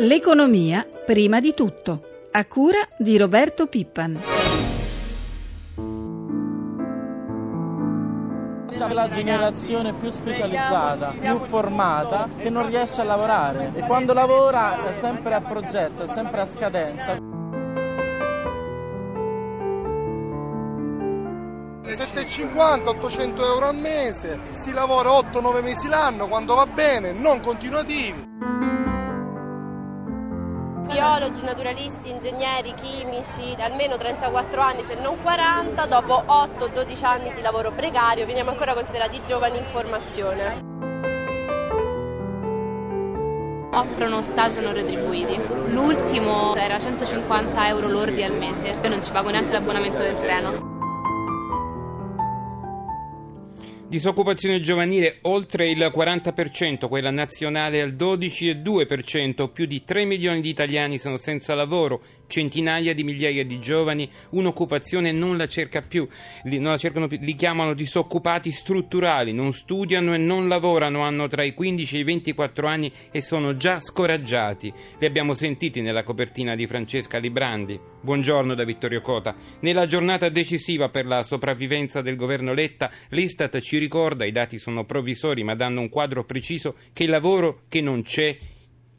L'economia prima di tutto, a cura di Roberto Pippan. Siamo la generazione più specializzata, più formata, che non riesce a lavorare e quando lavora è sempre a progetto, è sempre a scadenza. 750-800 euro al mese, si lavora 8-9 mesi l'anno quando va bene, non continuativi biologi, naturalisti, ingegneri, chimici, da almeno 34 anni se non 40, dopo 8-12 anni di lavoro precario veniamo ancora considerati giovani in formazione. offrono stage non retribuiti. L'ultimo era 150 euro lordi al mese, io non ci pago neanche l'abbonamento del treno. Disoccupazione giovanile oltre il 40%, quella nazionale al 12,2%, più di 3 milioni di italiani sono senza lavoro, centinaia di migliaia di giovani un'occupazione non la cerca più, li, la cercano più, li chiamano disoccupati strutturali, non studiano e non lavorano, hanno tra i 15 e i 24 anni e sono già scoraggiati. Li abbiamo sentiti nella copertina di Francesca Librandi. Buongiorno da Vittorio Cota. Nella giornata decisiva per la sopravvivenza del governo Letta, l'Istat ci ricorda, i dati sono provvisori ma danno un quadro preciso, che lavoro che non c'è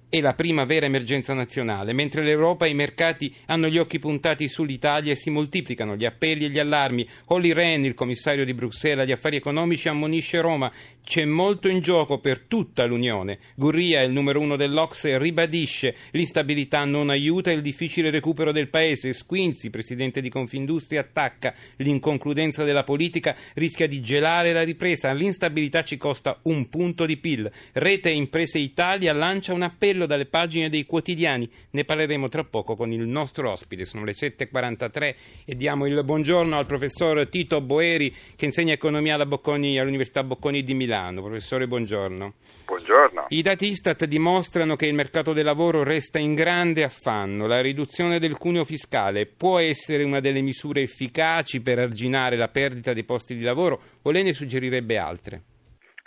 è la prima vera emergenza nazionale, mentre l'Europa e i mercati hanno gli occhi puntati sull'Italia e si moltiplicano gli appelli e gli allarmi. Olli Rehn, il commissario di Bruxelles agli affari economici, ammonisce Roma. C'è molto in gioco per tutta l'Unione. Gurria, il numero uno dell'Ocse, ribadisce l'instabilità non aiuta il difficile recupero del paese. Squinzi, presidente di Confindustria, attacca l'inconcludenza della politica, rischia di gelare la ripresa. L'instabilità ci costa un punto di PIL. Rete Imprese Italia lancia un appello appello dalle pagine dei quotidiani. Ne parleremo tra poco con il nostro ospite. Sono le 7.43 e diamo il buongiorno al professor Tito Boeri che insegna economia alla Bocconi, all'Università Bocconi di Milano. Professore, buongiorno. Buongiorno. I dati Istat dimostrano che il mercato del lavoro resta in grande affanno. La riduzione del cuneo fiscale può essere una delle misure efficaci per arginare la perdita dei posti di lavoro o lei ne suggerirebbe altre?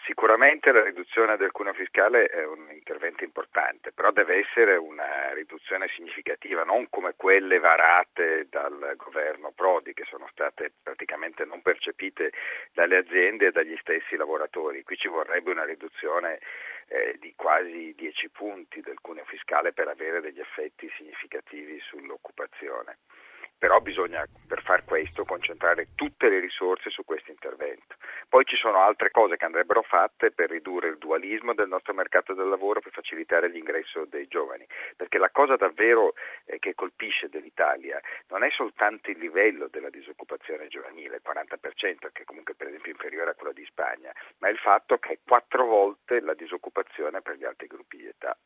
Sicuramente la riduzione del cuneo fiscale è un intervento importante, però deve essere una riduzione significativa, non come quelle varate dal governo Prodi, che sono state praticamente non percepite dalle aziende e dagli stessi lavoratori. Qui ci vorrebbe una riduzione eh, di quasi 10 punti del cuneo fiscale per avere degli effetti significativi sull'occupazione però bisogna per far questo concentrare tutte le risorse su questo intervento. Poi ci sono altre cose che andrebbero fatte per ridurre il dualismo del nostro mercato del lavoro, per facilitare l'ingresso dei giovani, perché la cosa davvero eh, che colpisce dell'Italia non è soltanto il livello della disoccupazione giovanile, il 40%, che comunque per esempio è inferiore a quello di Spagna, ma il fatto che è quattro volte la disoccupazione per gli altri gruppi di età.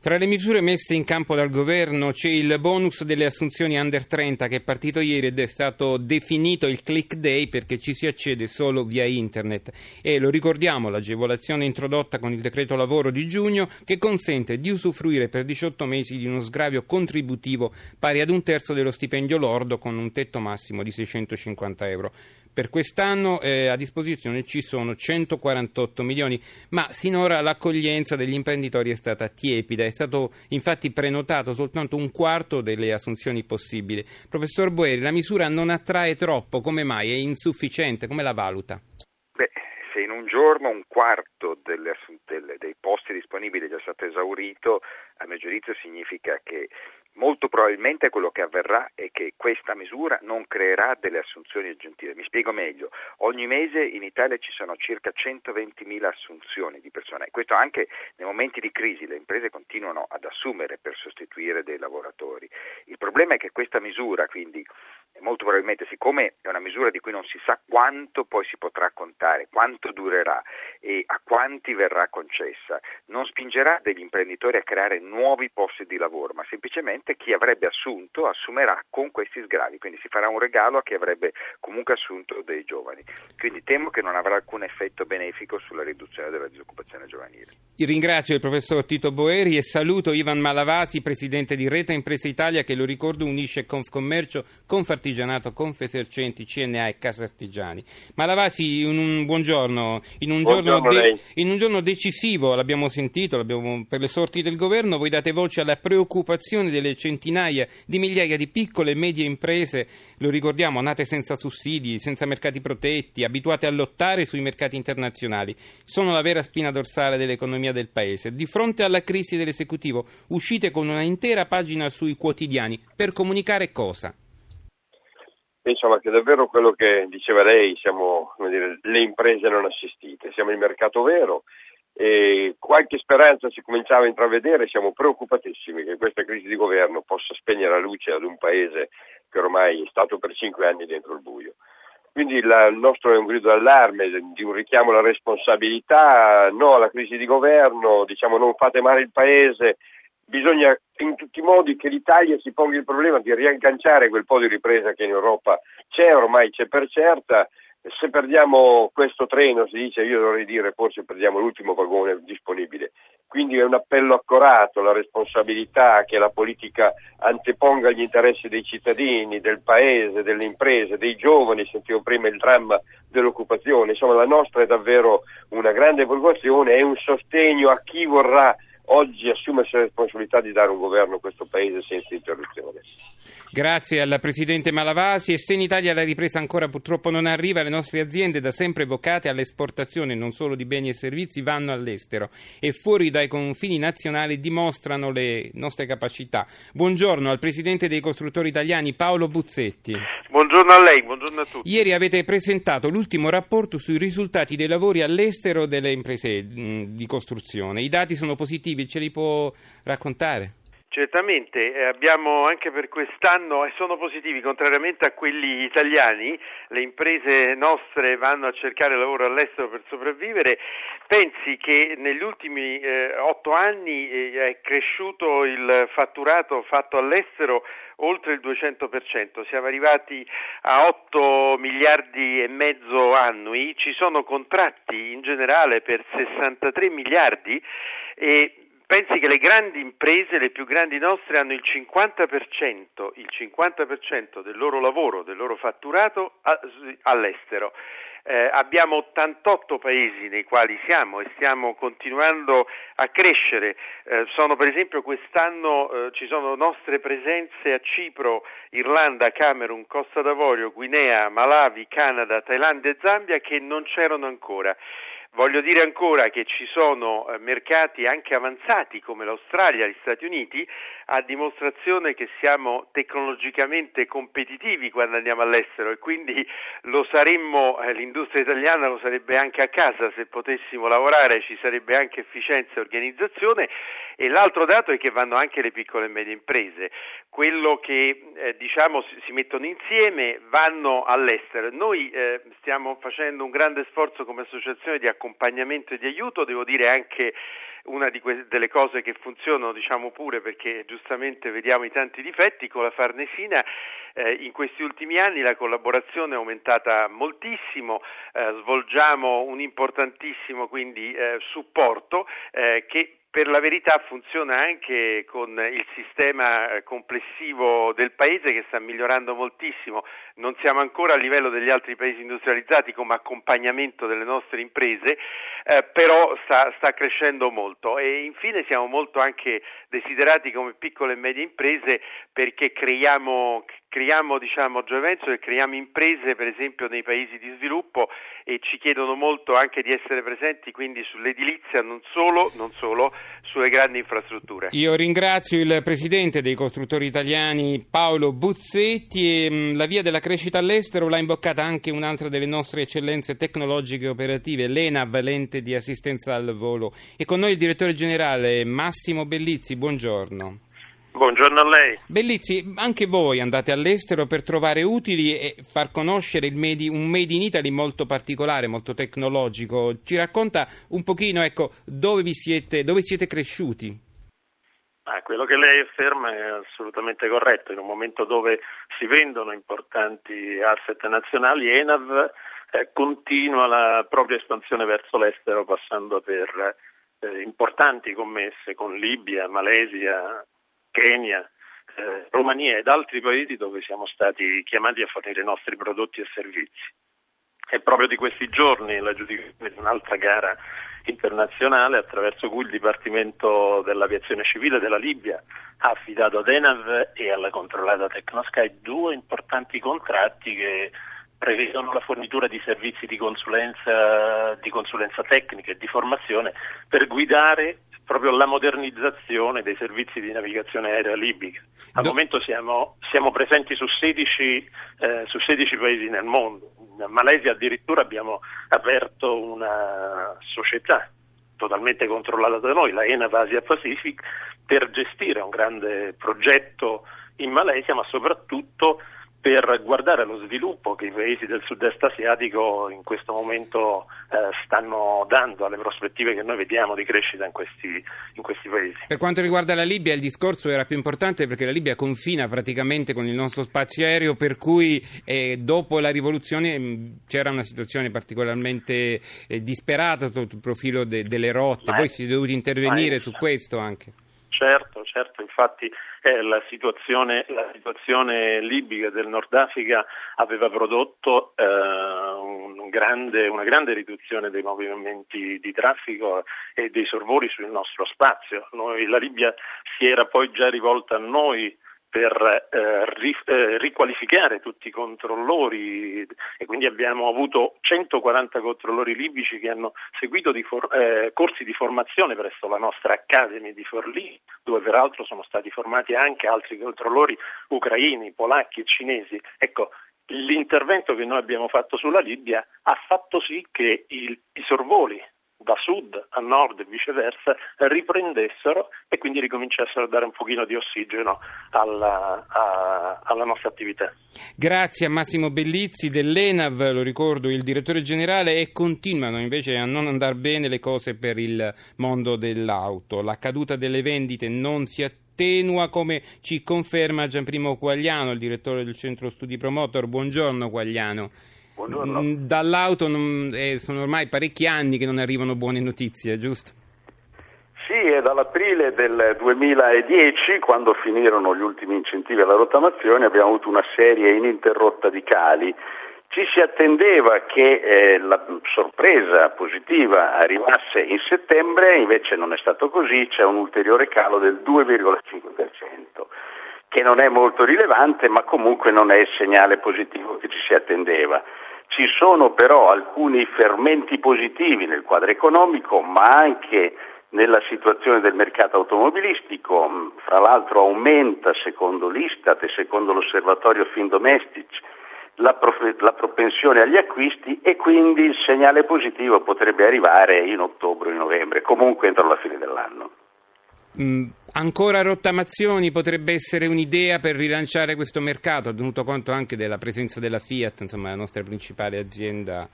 Tra le misure messe in campo dal governo c'è il bonus delle assunzioni under 30 che è partito ieri ed è stato definito il click day perché ci si accede solo via internet e lo ricordiamo l'agevolazione introdotta con il decreto lavoro di giugno che consente di usufruire per 18 mesi di uno sgravio contributivo pari ad un terzo dello stipendio lordo con un tetto massimo di 650 euro. Per quest'anno eh, a disposizione ci sono 148 milioni, ma sinora l'accoglienza degli imprenditori è stata tiepida, è stato infatti prenotato soltanto un quarto delle assunzioni possibili. Professor Boeri, la misura non attrae troppo, come mai? È insufficiente? Come la valuta? Se in un giorno un quarto delle, delle, dei posti disponibili è già stato esaurito, a mio giudizio significa che Molto probabilmente quello che avverrà è che questa misura non creerà delle assunzioni aggiuntive. Mi spiego meglio. Ogni mese in Italia ci sono circa 120.000 assunzioni di persone. Questo anche nei momenti di crisi le imprese continuano ad assumere per sostituire dei lavoratori. Il problema è che questa misura, quindi molto probabilmente, siccome è una misura di cui non si sa quanto poi si potrà contare, quanto durerà e a quanti verrà concessa, non spingerà degli imprenditori a creare nuovi posti di lavoro, ma semplicemente chi avrebbe assunto assumerà con questi sgravi, quindi si farà un regalo a chi avrebbe comunque assunto dei giovani. Quindi temo che non avrà alcun effetto benefico sulla riduzione della disoccupazione giovanile. Ringrazio il professor Tito Boeri e saluto Ivan Malavasi, presidente di Rete Impresa Italia, che lo ricordo unisce Confcommercio, Confartigianato Artigianato, Confesercenti, CNA e Casa Artigiani. Malavasi, un, un buongiorno. In un, giorno de- in un, giorno decisivo, l'abbiamo sentito, l'abbiamo, per le sorti del governo, voi date voce alla preoccupazione delle centinaia di migliaia di piccole e medie imprese, lo ricordiamo, nate senza sussidi, senza mercati protetti, abituate a lottare sui mercati internazionali. Sono la vera spina dorsale dell'economia del Paese. Di fronte alla crisi dell'esecutivo, uscite con una intera pagina sui quotidiani per comunicare cosa? Insomma, che davvero quello che diceva lei, siamo dire, le imprese non assistite, siamo il mercato vero e qualche speranza si cominciava a intravedere, siamo preoccupatissimi che questa crisi di governo possa spegnere la luce ad un paese che ormai è stato per cinque anni dentro il buio. Quindi la, il nostro è un grido d'allarme, di un richiamo alla responsabilità, no alla crisi di governo, diciamo non fate male il paese, bisogna in tutti i modi che l'Italia si ponga il problema di riagganciare quel po' di ripresa che in Europa c'è, ormai c'è per certa. Se perdiamo questo treno, si dice, io dovrei dire forse perdiamo l'ultimo vagone disponibile. Quindi è un appello accorato alla responsabilità che la politica anteponga gli interessi dei cittadini, del paese, delle imprese, dei giovani, sentivo prima il dramma dell'occupazione, insomma la nostra è davvero una grande preoccupazione e un sostegno a chi vorrà oggi assumersi la responsabilità di dare un governo a questo Paese senza interruzione. Grazie al Presidente Malavasi e se in Italia la ripresa ancora purtroppo non arriva, le nostre aziende da sempre vocate all'esportazione non solo di beni e servizi vanno all'estero e fuori dai confini nazionali dimostrano le nostre capacità. Buongiorno al Presidente dei costruttori italiani Paolo Buzzetti. Buongiorno a lei, buongiorno a tutti. Ieri avete presentato l'ultimo rapporto sui risultati dei lavori all'estero delle imprese di costruzione. I dati sono positivi, ce li può raccontare? Certamente, eh, abbiamo anche per quest'anno e sono positivi, contrariamente a quelli italiani, le imprese nostre vanno a cercare lavoro all'estero per sopravvivere. Pensi che negli ultimi eh, otto anni eh, è cresciuto il fatturato fatto all'estero oltre il 200%, siamo arrivati a 8 miliardi e mezzo annui, ci sono contratti in generale per 63 miliardi e Pensi che le grandi imprese, le più grandi nostre, hanno il 50%, il 50% del loro lavoro, del loro fatturato all'estero. Eh, abbiamo 88 paesi nei quali siamo e stiamo continuando a crescere. Eh, sono per esempio quest'anno eh, ci sono nostre presenze a Cipro, Irlanda, Camerun, Costa d'Avorio, Guinea, Malawi, Canada, Thailandia e Zambia che non c'erano ancora. Voglio dire ancora che ci sono eh, mercati anche avanzati come l'Australia e gli Stati Uniti, a dimostrazione che siamo tecnologicamente competitivi quando andiamo all'estero e quindi lo saremmo, eh, l'industria italiana lo sarebbe anche a casa se potessimo lavorare, ci sarebbe anche efficienza e organizzazione e l'altro dato è che vanno anche le piccole e medie imprese, quello che eh, diciamo si, mettono insieme vanno all'estero. Noi eh, stiamo facendo un grande sforzo come associazione di accompagnamento e di aiuto, devo dire anche una que- delle cose che funzionano, diciamo pure perché giustamente vediamo i tanti difetti, con la Farnesina eh, in questi ultimi anni la collaborazione è aumentata moltissimo, eh, svolgiamo un importantissimo quindi eh, supporto eh, che per la verità funziona anche con il sistema eh, complessivo del paese che sta migliorando moltissimo. Non siamo ancora a livello degli altri paesi industrializzati come accompagnamento delle nostre imprese, eh, però sta, sta, crescendo molto e infine siamo molto anche desiderati come piccole e medie imprese perché creiamo, creiamo diciamo, giovenzo e creiamo imprese per esempio nei paesi di sviluppo e ci chiedono molto anche di essere presenti quindi sull'edilizia non solo, non solo sulle grandi infrastrutture. Io ringrazio il presidente dei costruttori italiani Paolo Buzzetti e mh, la via della crescita all'estero l'ha imboccata anche un'altra delle nostre eccellenze tecnologiche e operative, l'ENAV, l'ente di assistenza al volo. E con noi il direttore generale Massimo Bellizzi, buongiorno. Buongiorno a lei. Bellizzi, anche voi andate all'estero per trovare utili e far conoscere made, un Made in Italy molto particolare, molto tecnologico. Ci racconta un pochino ecco, dove, siete, dove siete cresciuti? Ah, quello che lei afferma è assolutamente corretto. In un momento dove si vendono importanti asset nazionali, Enav eh, continua la propria espansione verso l'estero passando per eh, importanti commesse con Libia, Malesia, Kenya, eh, Romania ed altri paesi dove siamo stati chiamati a fornire i nostri prodotti e servizi. È proprio di questi giorni l'aggiudicazione di un'altra gara internazionale attraverso cui il Dipartimento dell'Aviazione Civile della Libia ha affidato ad Enav e alla controllata Tecnosky due importanti contratti che prevedono la fornitura di servizi di consulenza, di consulenza tecnica e di formazione per guidare proprio la modernizzazione dei servizi di navigazione aerea libica. Al Do... momento siamo, siamo, presenti su 16, eh, su 16 paesi nel mondo. In Malesia addirittura abbiamo aperto una società totalmente controllata da noi, la ENAV Asia Pacific, per gestire un grande progetto in Malesia, ma soprattutto per guardare allo sviluppo che i paesi del sud-est asiatico in questo momento eh, stanno dando alle prospettive che noi vediamo di crescita in questi, in questi, paesi. Per quanto riguarda la Libia il discorso era più importante perché la Libia confina praticamente con il nostro spazio aereo per cui eh, dopo la rivoluzione mh, mm, c'era una situazione particolarmente eh, disperata sotto il profilo de- delle rotte, voi siete dovuti intervenire su questo anche. Certo, certo, infatti eh, la, situazione, la, situazione, libica del Nord Africa aveva prodotto eh, un grande, una grande riduzione dei movimenti di traffico e dei sorvoli sul nostro spazio. Noi, la Libia si era poi già rivolta a noi per eh, ri, eh, riqualificare tutti i controllori e quindi abbiamo avuto 140 controllori libici che hanno seguito di for, eh, corsi di formazione presso la nostra Academy di Forlì, dove peraltro sono stati formati anche altri controllori ucraini, polacchi e cinesi. Ecco, l'intervento che noi abbiamo fatto sulla Libia ha fatto sì che il, i sorvoli da sud a nord e viceversa riprendessero e quindi ricominciassero a dare un pochino di ossigeno alla, a, alla nostra attività. Grazie a Massimo Bellizzi dell'ENAV, lo ricordo, il direttore generale, e continuano invece a non andare bene le cose per il mondo dell'auto. La caduta delle vendite non si attenua come ci conferma Gianprimo Quagliano, il direttore del centro studi Promotor. Buongiorno Quagliano. Buongiorno. Mm, dall'auto non, eh, sono ormai parecchi anni che non arrivano buone notizie, giusto? Sì, è dall'aprile del 2010, quando finirono gli ultimi incentivi alla rottamazione, abbiamo avuto una serie ininterrotta di cali. Ci si attendeva che eh, la sorpresa positiva arrivasse in settembre, invece non è stato così, c'è un ulteriore calo del 2,5%, che non è molto rilevante, ma comunque non è il segnale positivo che ci si attendeva. Ci sono però alcuni fermenti positivi nel quadro economico, ma anche nella situazione del mercato automobilistico, fra l'altro aumenta secondo l'Istat e secondo l'osservatorio Findomestic la, prof- la propensione agli acquisti e quindi il segnale positivo potrebbe arrivare in ottobre o in novembre, comunque entro la fine dell'anno. Mm, ancora rottamazioni potrebbe essere un'idea per rilanciare questo mercato, tenuto conto anche della presenza della Fiat, insomma, la nostra principale azienda.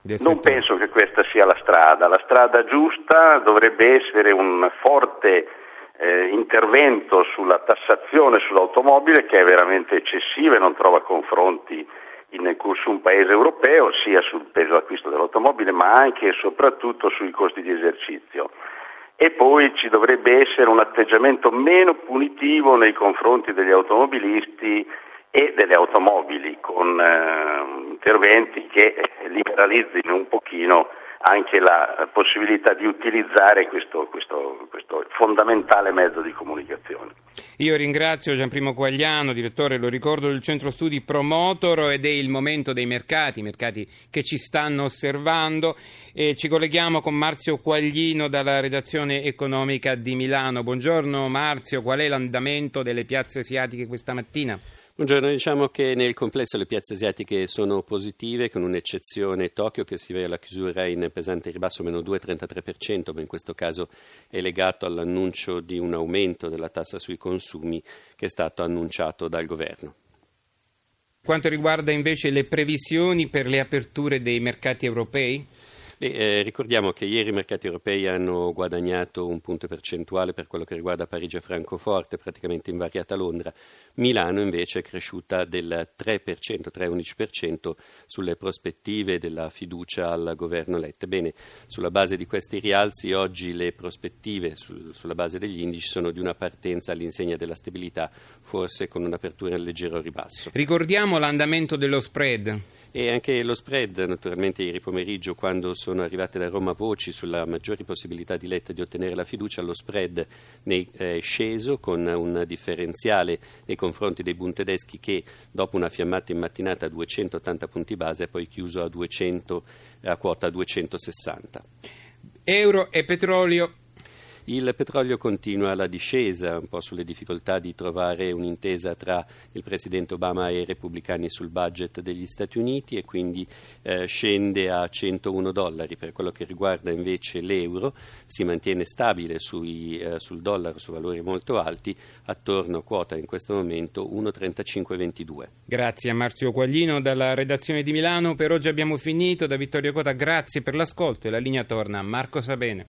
Del non penso che questa sia la strada. La strada giusta dovrebbe essere un forte eh, intervento sulla tassazione sull'automobile che è veramente eccessiva e non trova confronti in nessun paese europeo, sia sul peso d'acquisto dell'automobile ma anche e soprattutto sui costi di esercizio e poi ci dovrebbe essere un atteggiamento meno punitivo nei confronti degli automobilisti e delle automobili con eh, interventi che liberalizzino un pochino anche la possibilità di utilizzare questo, questo, questo, fondamentale mezzo di comunicazione. Io ringrazio Gianprimo Quagliano, direttore, lo ricordo, del centro studi Promotor ed è il momento dei mercati, mercati che ci stanno osservando e ci colleghiamo con Marzio Quaglino dalla redazione economica di Milano. Buongiorno Marzio, qual è l'andamento delle piazze asiatiche questa mattina? Buongiorno, diciamo che nel complesso le piazze asiatiche sono positive, con un'eccezione Tokyo che si vede alla chiusura in pesante ribasso meno 2,33%, ma in questo caso è legato all'annuncio di un aumento della tassa sui consumi che è stato annunciato dal governo. Quanto riguarda invece le previsioni per le aperture dei mercati europei? Beh, eh, ricordiamo che ieri i mercati europei hanno guadagnato un punto percentuale per quello che riguarda Parigi e Francoforte, praticamente invariata Londra. Milano invece è cresciuta del 3%, 3,11% sulle prospettive della fiducia al governo Lette. Bene, sulla base di questi rialzi oggi le prospettive sul, sulla base degli indici sono di una partenza all'insegna della stabilità, forse con un'apertura in leggero ribasso. Ricordiamo l'andamento dello spread. E anche lo spread, naturalmente, ieri pomeriggio, quando sono arrivate da Roma voci sulla maggiori possibilità di Letta di ottenere la fiducia, lo spread ne è sceso con un differenziale nei confronti dei Bund tedeschi che, dopo una fiammata in mattinata a 280 punti base, ha poi chiuso a, 200, a quota 260. Euro e petrolio il petrolio continua la discesa, un po' sulle difficoltà di trovare un'intesa tra il presidente Obama e i repubblicani sul budget degli Stati Uniti e quindi eh, scende a 101 dollari. Per quello che riguarda invece l'euro si mantiene stabile sui, eh, sul dollaro su valori molto alti, attorno a quota in questo momento 1,3522. Grazie a Marzio Quaglino dalla redazione di Milano. Per oggi abbiamo finito. Da Vittorio Cota grazie per l'ascolto e la linea torna a Marco Sabene.